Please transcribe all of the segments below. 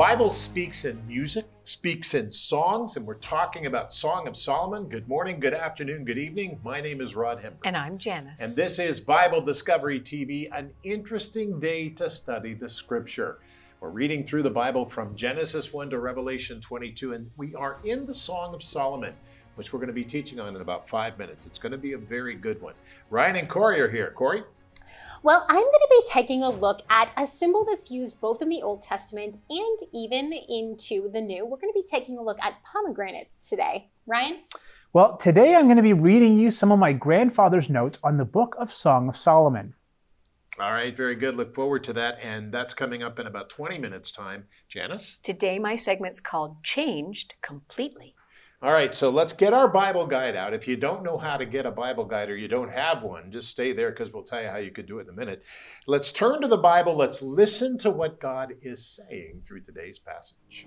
Bible speaks in music, speaks in songs, and we're talking about Song of Solomon. Good morning, good afternoon, good evening. My name is Rod Hembree. And I'm Janice. And this is Bible Discovery TV, an interesting day to study the scripture. We're reading through the Bible from Genesis 1 to Revelation 22, and we are in the Song of Solomon, which we're going to be teaching on in about five minutes. It's going to be a very good one. Ryan and Corey are here. Corey? Well, I'm going to be taking a look at a symbol that's used both in the Old Testament and even into the New. We're going to be taking a look at pomegranates today. Ryan? Well, today I'm going to be reading you some of my grandfather's notes on the book of Song of Solomon. All right, very good. Look forward to that. And that's coming up in about 20 minutes' time. Janice? Today, my segment's called Changed Completely. All right, so let's get our Bible guide out. If you don't know how to get a Bible guide or you don't have one, just stay there because we'll tell you how you could do it in a minute. Let's turn to the Bible. Let's listen to what God is saying through today's passage.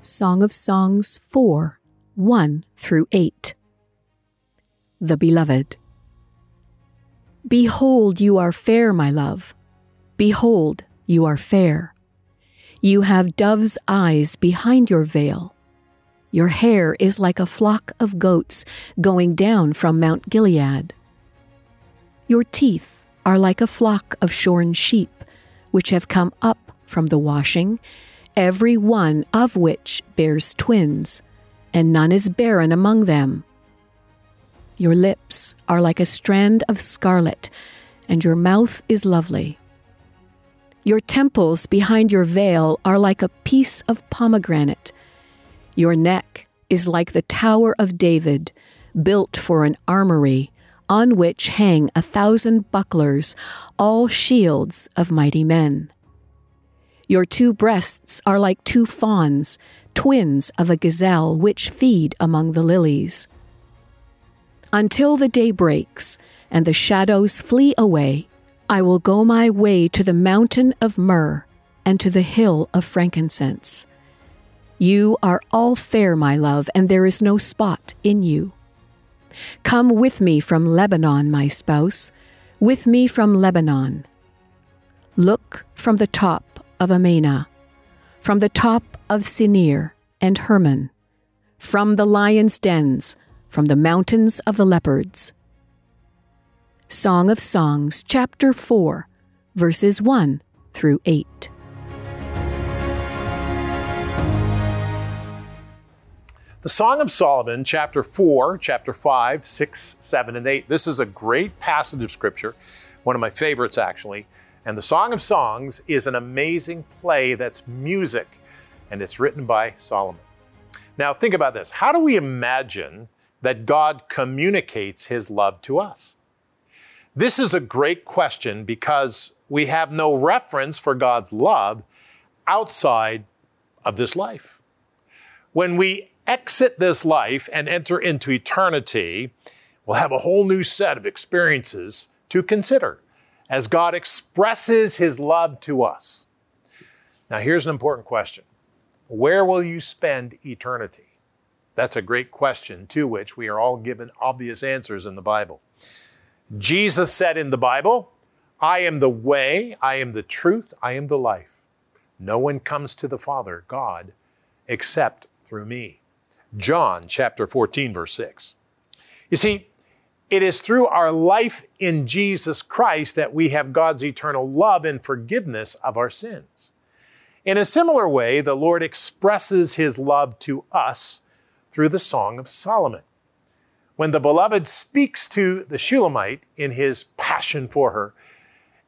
Song of Songs 4 1 through 8. The Beloved. Behold, you are fair, my love. Behold, you are fair. You have dove's eyes behind your veil. Your hair is like a flock of goats going down from Mount Gilead. Your teeth are like a flock of shorn sheep, which have come up from the washing, every one of which bears twins, and none is barren among them. Your lips are like a strand of scarlet, and your mouth is lovely. Your temples behind your veil are like a piece of pomegranate. Your neck is like the Tower of David, built for an armory, on which hang a thousand bucklers, all shields of mighty men. Your two breasts are like two fawns, twins of a gazelle, which feed among the lilies until the day breaks and the shadows flee away, I will go my way to the mountain of myrrh and to the hill of frankincense. You are all fair, my love, and there is no spot in you. Come with me from Lebanon, my spouse, with me from Lebanon. Look from the top of Amana, from the top of Senir and Hermon, from the lion's dens, from the mountains of the leopards. Song of Songs, chapter 4, verses 1 through 8. The Song of Solomon, chapter 4, chapter 5, 6, 7, and 8. This is a great passage of scripture, one of my favorites actually. And the Song of Songs is an amazing play that's music, and it's written by Solomon. Now, think about this. How do we imagine that God communicates his love to us? This is a great question because we have no reference for God's love outside of this life. When we exit this life and enter into eternity, we'll have a whole new set of experiences to consider as God expresses his love to us. Now, here's an important question Where will you spend eternity? That's a great question to which we are all given obvious answers in the Bible. Jesus said in the Bible, I am the way, I am the truth, I am the life. No one comes to the Father, God, except through me. John chapter 14, verse 6. You see, it is through our life in Jesus Christ that we have God's eternal love and forgiveness of our sins. In a similar way, the Lord expresses his love to us through the Song of Solomon. When the beloved speaks to the Shulamite in his passion for her,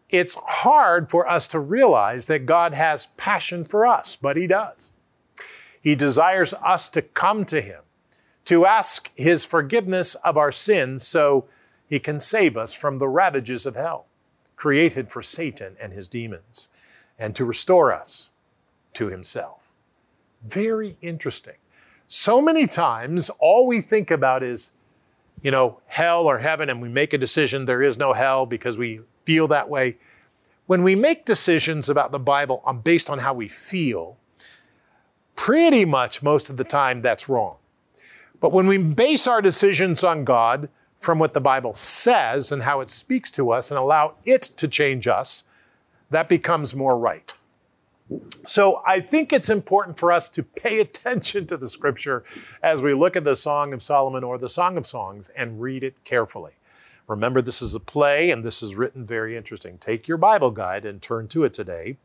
it's hard for us to realize that God has passion for us, but He does. He desires us to come to Him, to ask His forgiveness of our sins so He can save us from the ravages of hell, created for Satan and his demons, and to restore us to Himself. Very interesting. So many times, all we think about is, you know, hell or heaven, and we make a decision there is no hell because we feel that way. When we make decisions about the Bible on, based on how we feel, pretty much most of the time that's wrong. But when we base our decisions on God, from what the Bible says and how it speaks to us and allow it to change us, that becomes more right. So I think it's important for us to pay attention to the scripture as we look at the Song of Solomon or the Song of Songs and read it carefully. Remember, this is a play and this is written very interesting. Take your Bible guide and turn to it today.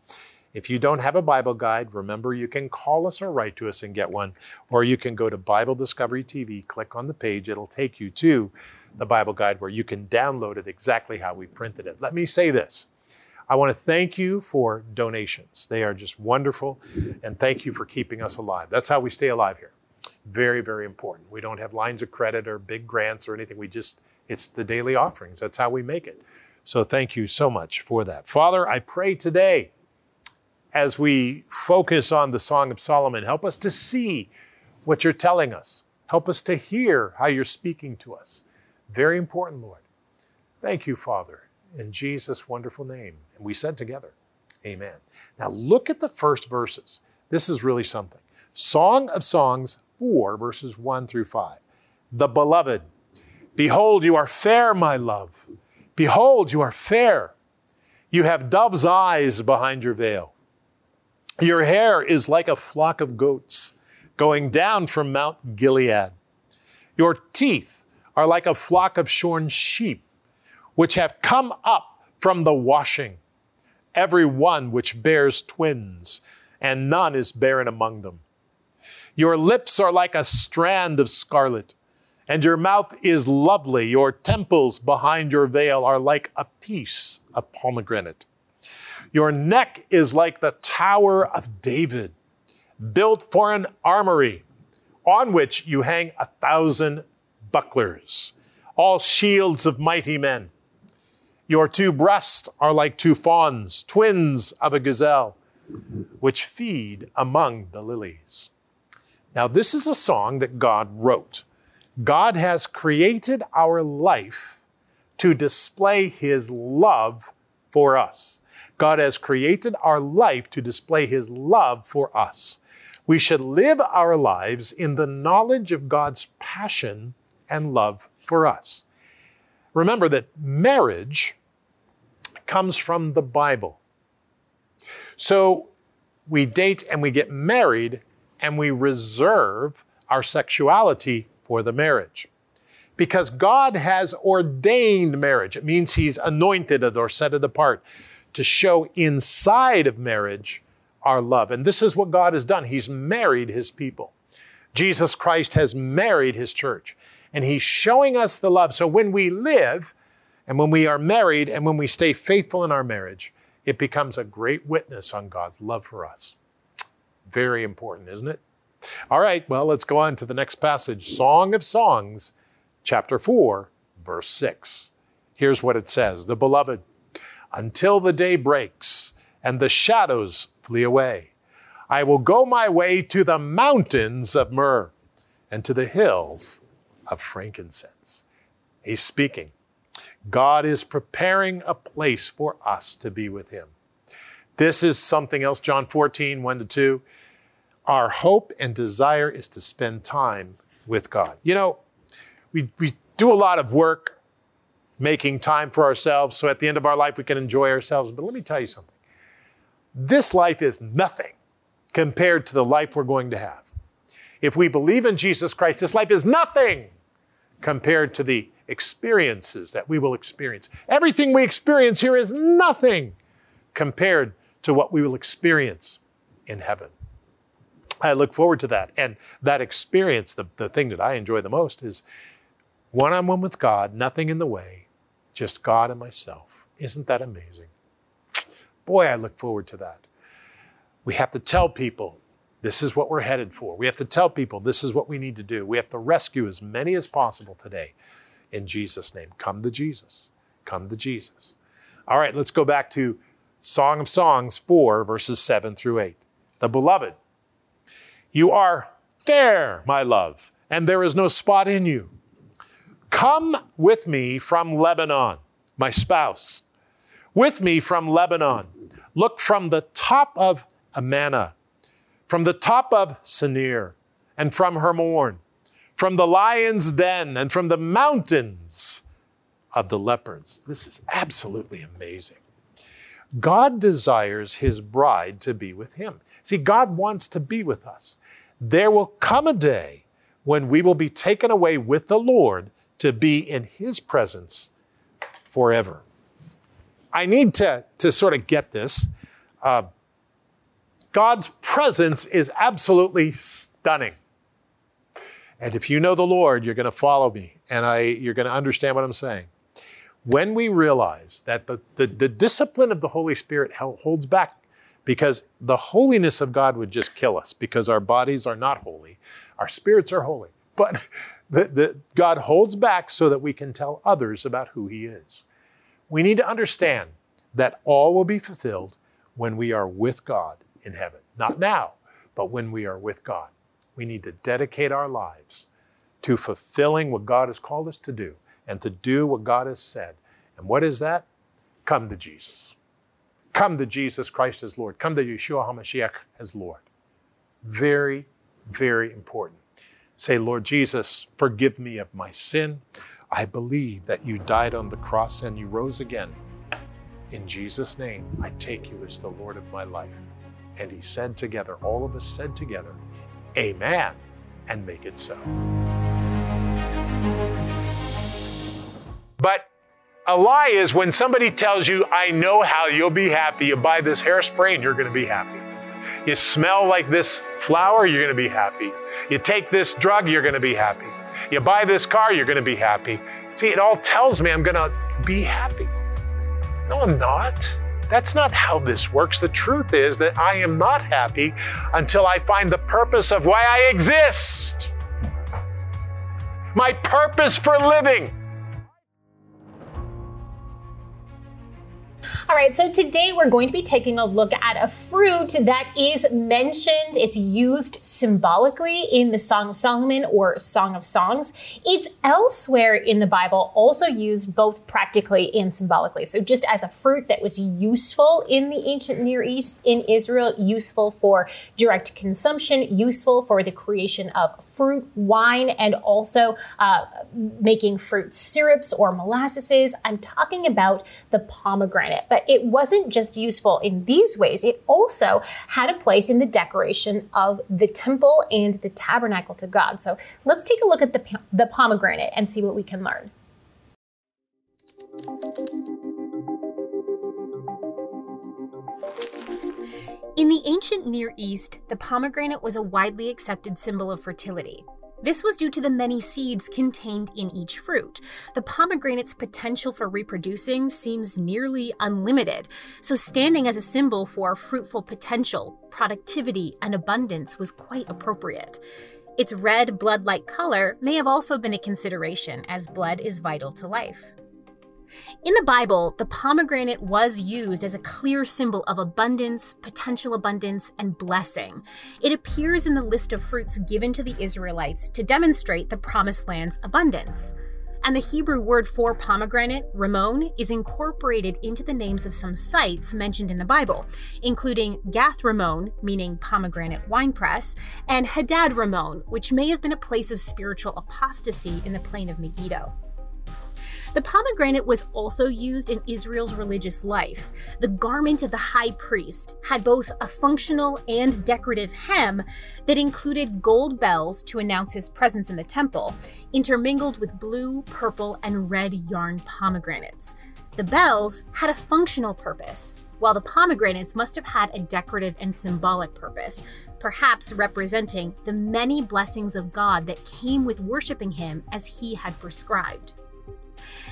If you don't have a Bible guide, remember you can call us or write to us and get one, or you can go to Bible Discovery TV, click on the page, it'll take you to the Bible guide where you can download it exactly how we printed it. Let me say this. I want to thank you for donations. They are just wonderful, and thank you for keeping us alive. That's how we stay alive here. Very, very important. We don't have lines of credit or big grants or anything. We just, it's the daily offerings. That's how we make it. So thank you so much for that. Father, I pray today as we focus on the Song of Solomon, help us to see what you're telling us. Help us to hear how you're speaking to us. Very important, Lord. Thank you, Father, in Jesus' wonderful name. And we said together, Amen. Now look at the first verses. This is really something. Song of Songs 4, verses 1 through 5. The beloved, behold, you are fair, my love. Behold, you are fair. You have dove's eyes behind your veil. Your hair is like a flock of goats going down from Mount Gilead. Your teeth are like a flock of shorn sheep, which have come up from the washing, every one which bears twins, and none is barren among them. Your lips are like a strand of scarlet, and your mouth is lovely. Your temples behind your veil are like a piece of pomegranate. Your neck is like the Tower of David, built for an armory, on which you hang a thousand bucklers, all shields of mighty men. Your two breasts are like two fawns, twins of a gazelle, which feed among the lilies. Now, this is a song that God wrote. God has created our life to display his love for us. God has created our life to display his love for us. We should live our lives in the knowledge of God's passion and love for us. Remember that marriage comes from the Bible. So we date and we get married and we reserve our sexuality for the marriage. Because God has ordained marriage. It means He's anointed it or set it apart to show inside of marriage our love. And this is what God has done. He's married His people. Jesus Christ has married His church and He's showing us the love. So when we live and when we are married and when we stay faithful in our marriage, it becomes a great witness on God's love for us. Very important, isn't it? All right, well, let's go on to the next passage Song of Songs, chapter 4, verse 6. Here's what it says The beloved, until the day breaks and the shadows flee away, I will go my way to the mountains of myrrh and to the hills of frankincense. He's speaking. God is preparing a place for us to be with Him. This is something else, John 14, 1 to 2. Our hope and desire is to spend time with God. You know, we, we do a lot of work making time for ourselves so at the end of our life we can enjoy ourselves. But let me tell you something this life is nothing compared to the life we're going to have. If we believe in Jesus Christ, this life is nothing compared to the experiences that we will experience. Everything we experience here is nothing compared to what we will experience in heaven. I look forward to that. And that experience, the, the thing that I enjoy the most is one on one with God, nothing in the way, just God and myself. Isn't that amazing? Boy, I look forward to that. We have to tell people this is what we're headed for. We have to tell people this is what we need to do. We have to rescue as many as possible today in Jesus' name. Come to Jesus. Come to Jesus. All right, let's go back to Song of Songs 4, verses 7 through 8. The beloved, you are fair, my love, and there is no spot in you. Come with me from Lebanon, my spouse. With me from Lebanon. Look from the top of Amana from the top of Senir and from Hermon, from the lion's den and from the mountains of the leopards. This is absolutely amazing. God desires his bride to be with him. See, God wants to be with us. There will come a day when we will be taken away with the Lord to be in his presence forever. I need to, to sort of get this. Uh, God's presence is absolutely stunning. And if you know the Lord, you're going to follow me and I, you're going to understand what I'm saying. When we realize that the, the, the discipline of the Holy Spirit holds back because the holiness of God would just kill us because our bodies are not holy, our spirits are holy. But the, the, God holds back so that we can tell others about who He is. We need to understand that all will be fulfilled when we are with God in heaven. Not now, but when we are with God. We need to dedicate our lives to fulfilling what God has called us to do and to do what God has said. And what is that? Come to Jesus. Come to Jesus Christ as Lord. Come to Yeshua HaMashiach as Lord. Very, very important. Say, Lord Jesus, forgive me of my sin. I believe that you died on the cross and you rose again. In Jesus' name, I take you as the Lord of my life. And he said together, all of us said together, Amen, and make it so. But a lie is when somebody tells you, I know how you'll be happy. You buy this hairspray and you're going to be happy. You smell like this flower, you're going to be happy. You take this drug, you're going to be happy. You buy this car, you're going to be happy. See, it all tells me I'm going to be happy. No, I'm not. That's not how this works. The truth is that I am not happy until I find the purpose of why I exist. My purpose for living. All right, so today we're going to be taking a look at a fruit that is mentioned, it's used symbolically in the Song of Solomon or Song of Songs. It's elsewhere in the Bible also used both practically and symbolically. So, just as a fruit that was useful in the ancient Near East, in Israel, useful for direct consumption, useful for the creation of fruit wine, and also uh, making fruit syrups or molasses. I'm talking about the pomegranate. But it wasn't just useful in these ways, it also had a place in the decoration of the temple and the tabernacle to God. So let's take a look at the, the pomegranate and see what we can learn. In the ancient Near East, the pomegranate was a widely accepted symbol of fertility. This was due to the many seeds contained in each fruit. The pomegranate's potential for reproducing seems nearly unlimited, so standing as a symbol for fruitful potential, productivity, and abundance was quite appropriate. Its red, blood like color may have also been a consideration, as blood is vital to life. In the Bible, the pomegranate was used as a clear symbol of abundance, potential abundance, and blessing. It appears in the list of fruits given to the Israelites to demonstrate the promised land's abundance. And the Hebrew word for pomegranate, Rimmon, is incorporated into the names of some sites mentioned in the Bible, including Gath Rimmon, meaning pomegranate winepress, and Hadad Rimmon, which may have been a place of spiritual apostasy in the plain of Megiddo. The pomegranate was also used in Israel's religious life. The garment of the high priest had both a functional and decorative hem that included gold bells to announce his presence in the temple, intermingled with blue, purple, and red yarn pomegranates. The bells had a functional purpose, while the pomegranates must have had a decorative and symbolic purpose, perhaps representing the many blessings of God that came with worshiping Him as He had prescribed.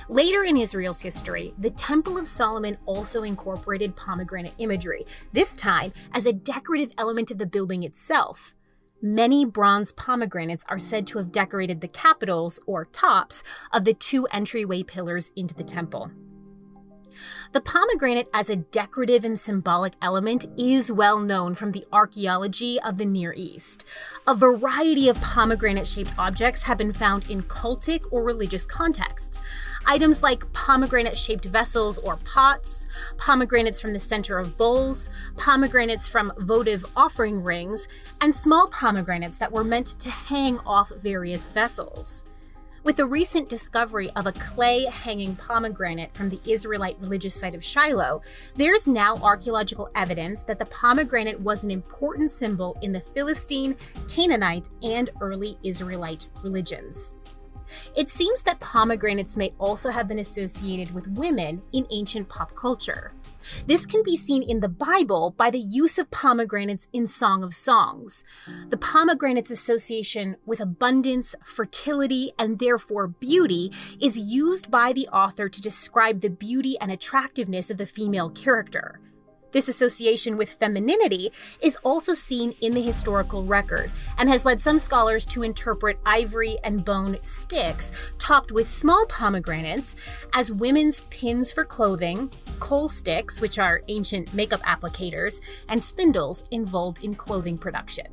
Later in Israel's history, the Temple of Solomon also incorporated pomegranate imagery, this time as a decorative element of the building itself. Many bronze pomegranates are said to have decorated the capitals, or tops, of the two entryway pillars into the temple. The pomegranate as a decorative and symbolic element is well known from the archaeology of the Near East. A variety of pomegranate shaped objects have been found in cultic or religious contexts. Items like pomegranate shaped vessels or pots, pomegranates from the center of bowls, pomegranates from votive offering rings, and small pomegranates that were meant to hang off various vessels. With the recent discovery of a clay hanging pomegranate from the Israelite religious site of Shiloh, there's now archaeological evidence that the pomegranate was an important symbol in the Philistine, Canaanite, and early Israelite religions. It seems that pomegranates may also have been associated with women in ancient pop culture. This can be seen in the Bible by the use of pomegranates in Song of Songs. The pomegranate's association with abundance, fertility, and therefore beauty is used by the author to describe the beauty and attractiveness of the female character. This association with femininity is also seen in the historical record and has led some scholars to interpret ivory and bone sticks topped with small pomegranates as women's pins for clothing, kohl sticks, which are ancient makeup applicators, and spindles involved in clothing production.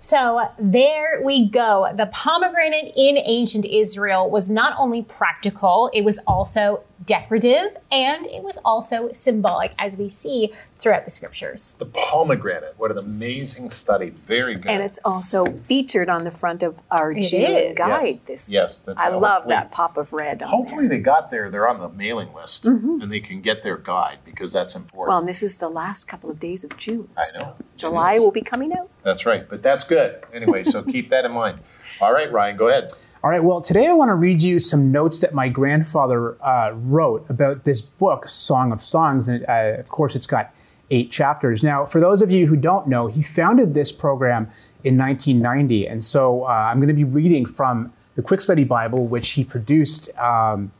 So there we go. The pomegranate in ancient Israel was not only practical, it was also decorative and it was also symbolic, as we see throughout the scriptures. The pomegranate, what an amazing study. Very good. And it's also featured on the front of our It June is. guide. Yes. This Yes, that's right. I love that pop of red. On Hopefully there. they got there. They're on the mailing list mm-hmm. and they can get their guide because that's important. Well, and this is the last couple of days of June. I know. It July is. will be coming out. That's right. But that's good. Anyway, so keep that in mind. All right, Ryan, go ahead. All right, well, today I want to read you some notes that my grandfather uh, wrote about this book, Song of Songs. And uh, of course, it's got eight chapters. Now, for those of you who don't know, he founded this program in 1990. And so uh, I'm going to be reading from the Quick Study Bible, which he produced. Um,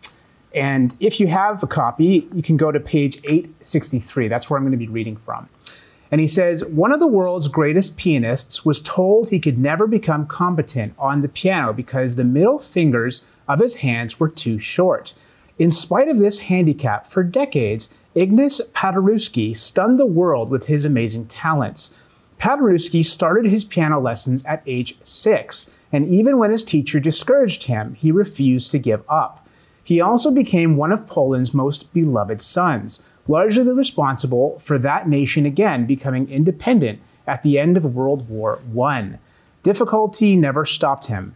and if you have a copy, you can go to page 863. That's where I'm going to be reading from. And he says, one of the world's greatest pianists was told he could never become competent on the piano because the middle fingers of his hands were too short. In spite of this handicap, for decades, Ignace Paderewski stunned the world with his amazing talents. Paderewski started his piano lessons at age six, and even when his teacher discouraged him, he refused to give up. He also became one of Poland's most beloved sons, largely responsible for that nation again becoming independent at the end of World War I. Difficulty never stopped him.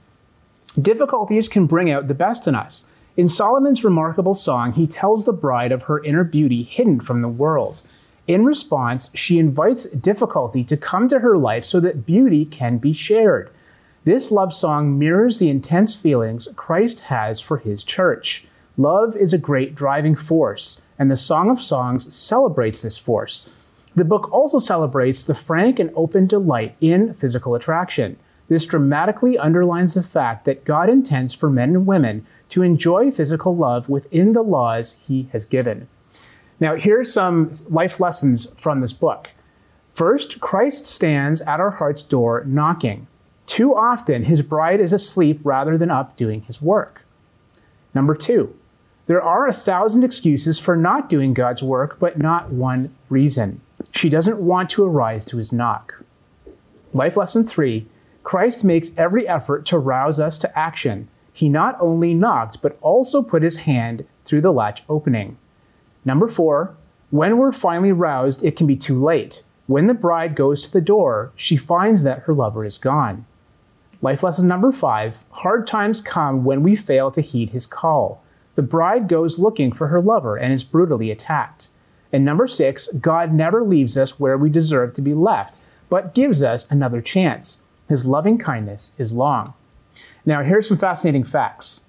Difficulties can bring out the best in us. In Solomon's remarkable song, he tells the bride of her inner beauty hidden from the world. In response, she invites difficulty to come to her life so that beauty can be shared. This love song mirrors the intense feelings Christ has for his church. Love is a great driving force, and the Song of Songs celebrates this force. The book also celebrates the frank and open delight in physical attraction. This dramatically underlines the fact that God intends for men and women to enjoy physical love within the laws he has given. Now, here's some life lessons from this book. First, Christ stands at our heart's door knocking. Too often, his bride is asleep rather than up doing his work. Number two, there are a thousand excuses for not doing God's work, but not one reason. She doesn't want to arise to his knock. Life lesson three Christ makes every effort to rouse us to action. He not only knocked, but also put his hand through the latch opening. Number four, when we're finally roused, it can be too late. When the bride goes to the door, she finds that her lover is gone. Life lesson number five hard times come when we fail to heed his call. The bride goes looking for her lover and is brutally attacked. And number six, God never leaves us where we deserve to be left, but gives us another chance. His loving kindness is long. Now, here's some fascinating facts.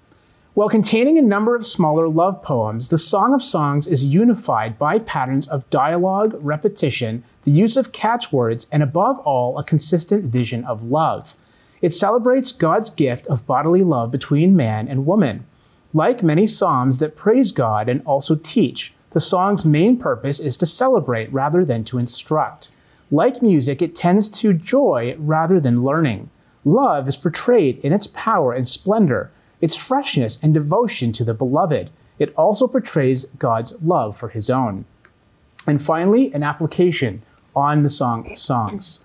While containing a number of smaller love poems, the Song of Songs is unified by patterns of dialogue, repetition, the use of catchwords, and above all, a consistent vision of love. It celebrates God's gift of bodily love between man and woman. Like many psalms that praise God and also teach, the song's main purpose is to celebrate rather than to instruct. Like music, it tends to joy rather than learning. Love is portrayed in its power and splendor, its freshness and devotion to the beloved. It also portrays God's love for his own. And finally, an application on the Song of Songs.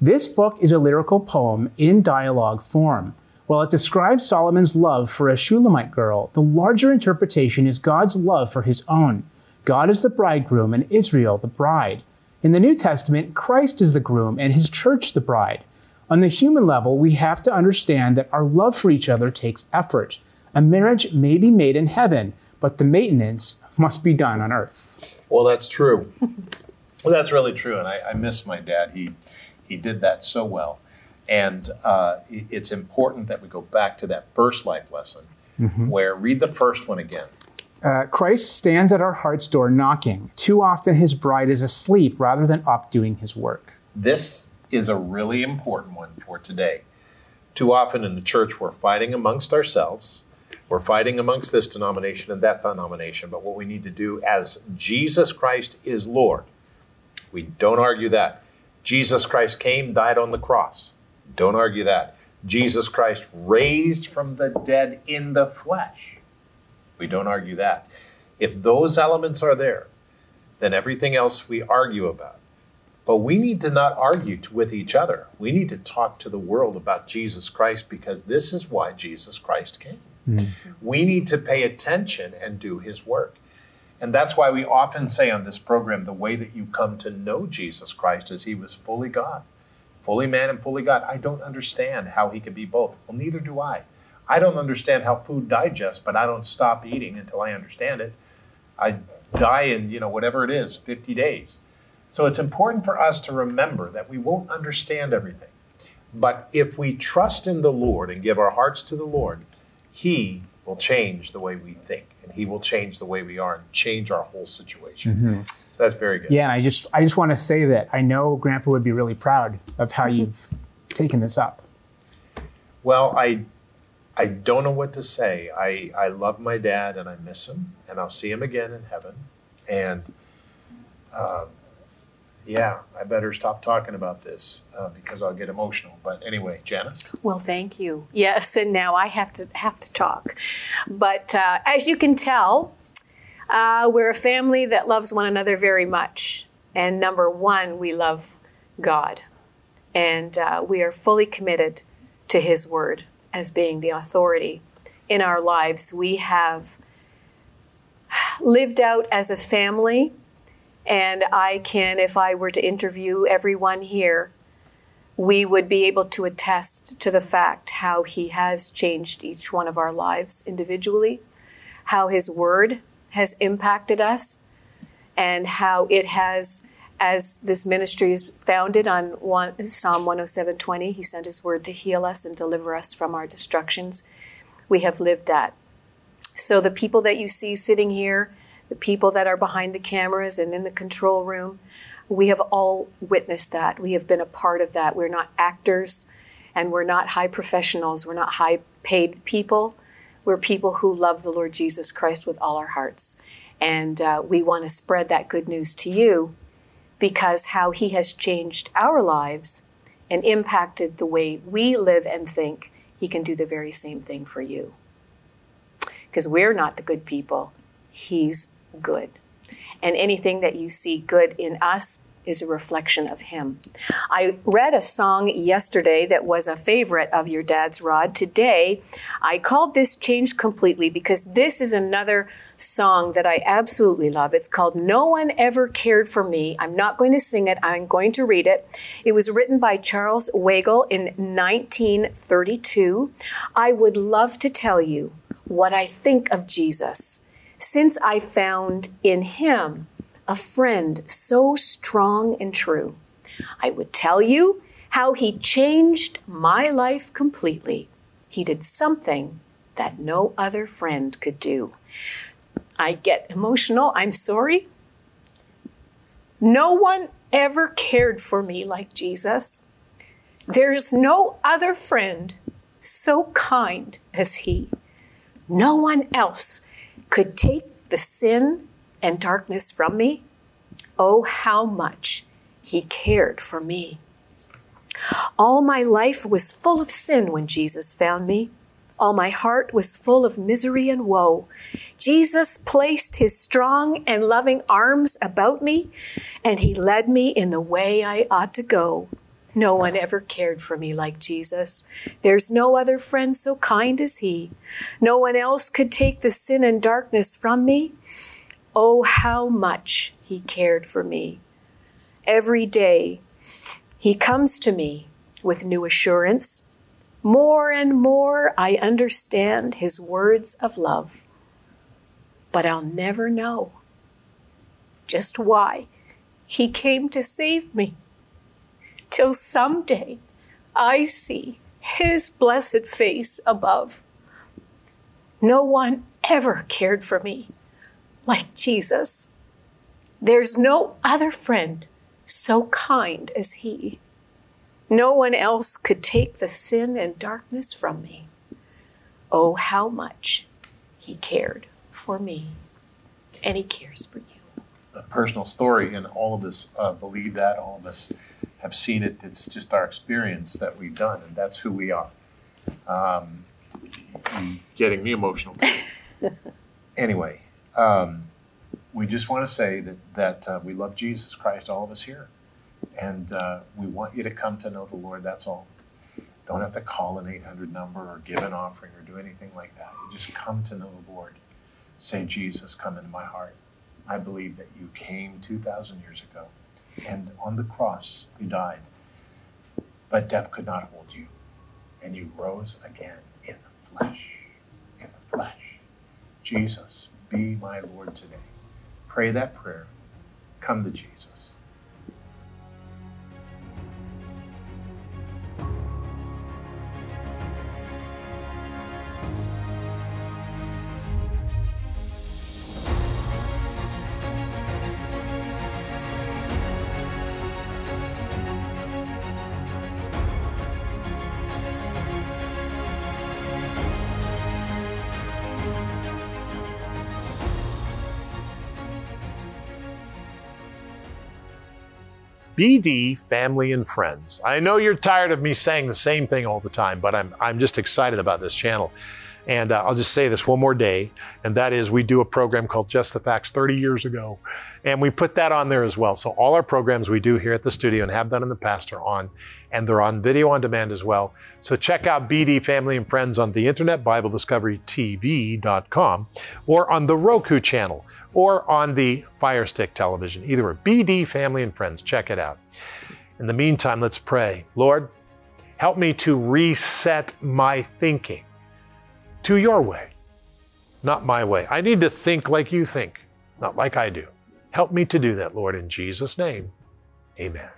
This book is a lyrical poem in dialogue form. While it describes Solomon's love for a Shulamite girl, the larger interpretation is God's love for his own. God is the bridegroom and Israel the bride. In the New Testament, Christ is the groom and his church the bride. On the human level, we have to understand that our love for each other takes effort. A marriage may be made in heaven, but the maintenance must be done on earth. Well, that's true. well, that's really true, and I, I miss my dad. He he did that so well. And uh, it's important that we go back to that first life lesson mm-hmm. where read the first one again. Uh, Christ stands at our heart's door knocking. Too often his bride is asleep rather than up doing his work. This is a really important one for today. Too often in the church, we're fighting amongst ourselves. We're fighting amongst this denomination and that denomination. But what we need to do as Jesus Christ is Lord, we don't argue that. Jesus Christ came, died on the cross. Don't argue that. Jesus Christ raised from the dead in the flesh. We don't argue that. If those elements are there, then everything else we argue about. But we need to not argue with each other. We need to talk to the world about Jesus Christ because this is why Jesus Christ came. Mm-hmm. We need to pay attention and do his work. And that's why we often say on this program the way that you come to know Jesus Christ is he was fully God fully man and fully God. I don't understand how he could be both. Well, neither do I. I don't understand how food digests, but I don't stop eating until I understand it. I die in, you know, whatever it is, 50 days. So it's important for us to remember that we won't understand everything. But if we trust in the Lord and give our hearts to the Lord, He will change the way we think and He will change the way we are and change our whole situation. Mm-hmm. So that's very good. Yeah, and I just I just want to say that I know Grandpa would be really proud of how you've taken this up. Well, I I don't know what to say. I I love my dad and I miss him, and I'll see him again in heaven. And uh, yeah, I better stop talking about this uh, because I'll get emotional. But anyway, Janice. Well, thank you. Yes, and now I have to have to talk. But uh, as you can tell, uh, we're a family that loves one another very much. And number one, we love God. And uh, we are fully committed to His Word as being the authority in our lives. We have lived out as a family. And I can, if I were to interview everyone here, we would be able to attest to the fact how He has changed each one of our lives individually, how His Word has impacted us and how it has as this ministry is founded on one, Psalm 107:20, he sent his word to heal us and deliver us from our destructions. We have lived that. So the people that you see sitting here, the people that are behind the cameras and in the control room, we have all witnessed that. We have been a part of that. We're not actors and we're not high professionals. We're not high paid people. We're people who love the Lord Jesus Christ with all our hearts. And uh, we want to spread that good news to you because how He has changed our lives and impacted the way we live and think, He can do the very same thing for you. Because we're not the good people, He's good. And anything that you see good in us is a reflection of him. I read a song yesterday that was a favorite of your dad's, Rod. Today, I called this Change Completely because this is another song that I absolutely love. It's called No One Ever Cared for Me. I'm not going to sing it, I'm going to read it. It was written by Charles Weigle in 1932. I would love to tell you what I think of Jesus since I found in him a friend so strong and true. I would tell you how he changed my life completely. He did something that no other friend could do. I get emotional. I'm sorry. No one ever cared for me like Jesus. There's no other friend so kind as he. No one else could take the sin and darkness from me? Oh, how much He cared for me. All my life was full of sin when Jesus found me. All my heart was full of misery and woe. Jesus placed his strong and loving arms about me, and he led me in the way I ought to go. No one ever cared for me like Jesus. There's no other friend so kind as he. No one else could take the sin and darkness from me. Oh, how much he cared for me. Every day, he comes to me with new assurance. More and more, I understand his words of love. But I'll never know just why he came to save me till someday I see his blessed face above. No one ever cared for me like Jesus. There's no other friend so kind as he. No one else could take the sin and darkness from me. Oh, how much he cared for me, and he cares for you. A personal story, and all of us uh, believe that, all of us have seen it. It's just our experience that we've done, and that's who we are. Um, getting me emotional too. anyway, um, we just want to say that that uh, we love Jesus Christ, all of us here, and uh, we want you to come to know the Lord. That's all. Don't have to call an 800 number or give an offering or do anything like that. You just come to know the Lord. Say, Jesus, come into my heart. I believe that you came 2,000 years ago and on the cross you died, but death could not hold you. And you rose again in the flesh. In the flesh. Jesus, be my Lord today. Pray that prayer. Come to Jesus. BD family and friends. I know you're tired of me saying the same thing all the time, but I'm, I'm just excited about this channel. And uh, I'll just say this one more day, and that is we do a program called Just the Facts 30 years ago. And we put that on there as well. So all our programs we do here at the studio and have done in the past are on, and they're on video on demand as well. So check out BD Family and Friends on the internet, BibleDiscoveryTV.com, or on the Roku channel, or on the Fire Stick television. Either way, BD Family and Friends. Check it out. In the meantime, let's pray. Lord, help me to reset my thinking to your way, not my way. I need to think like you think, not like I do. Help me to do that, Lord, in Jesus' name. Amen.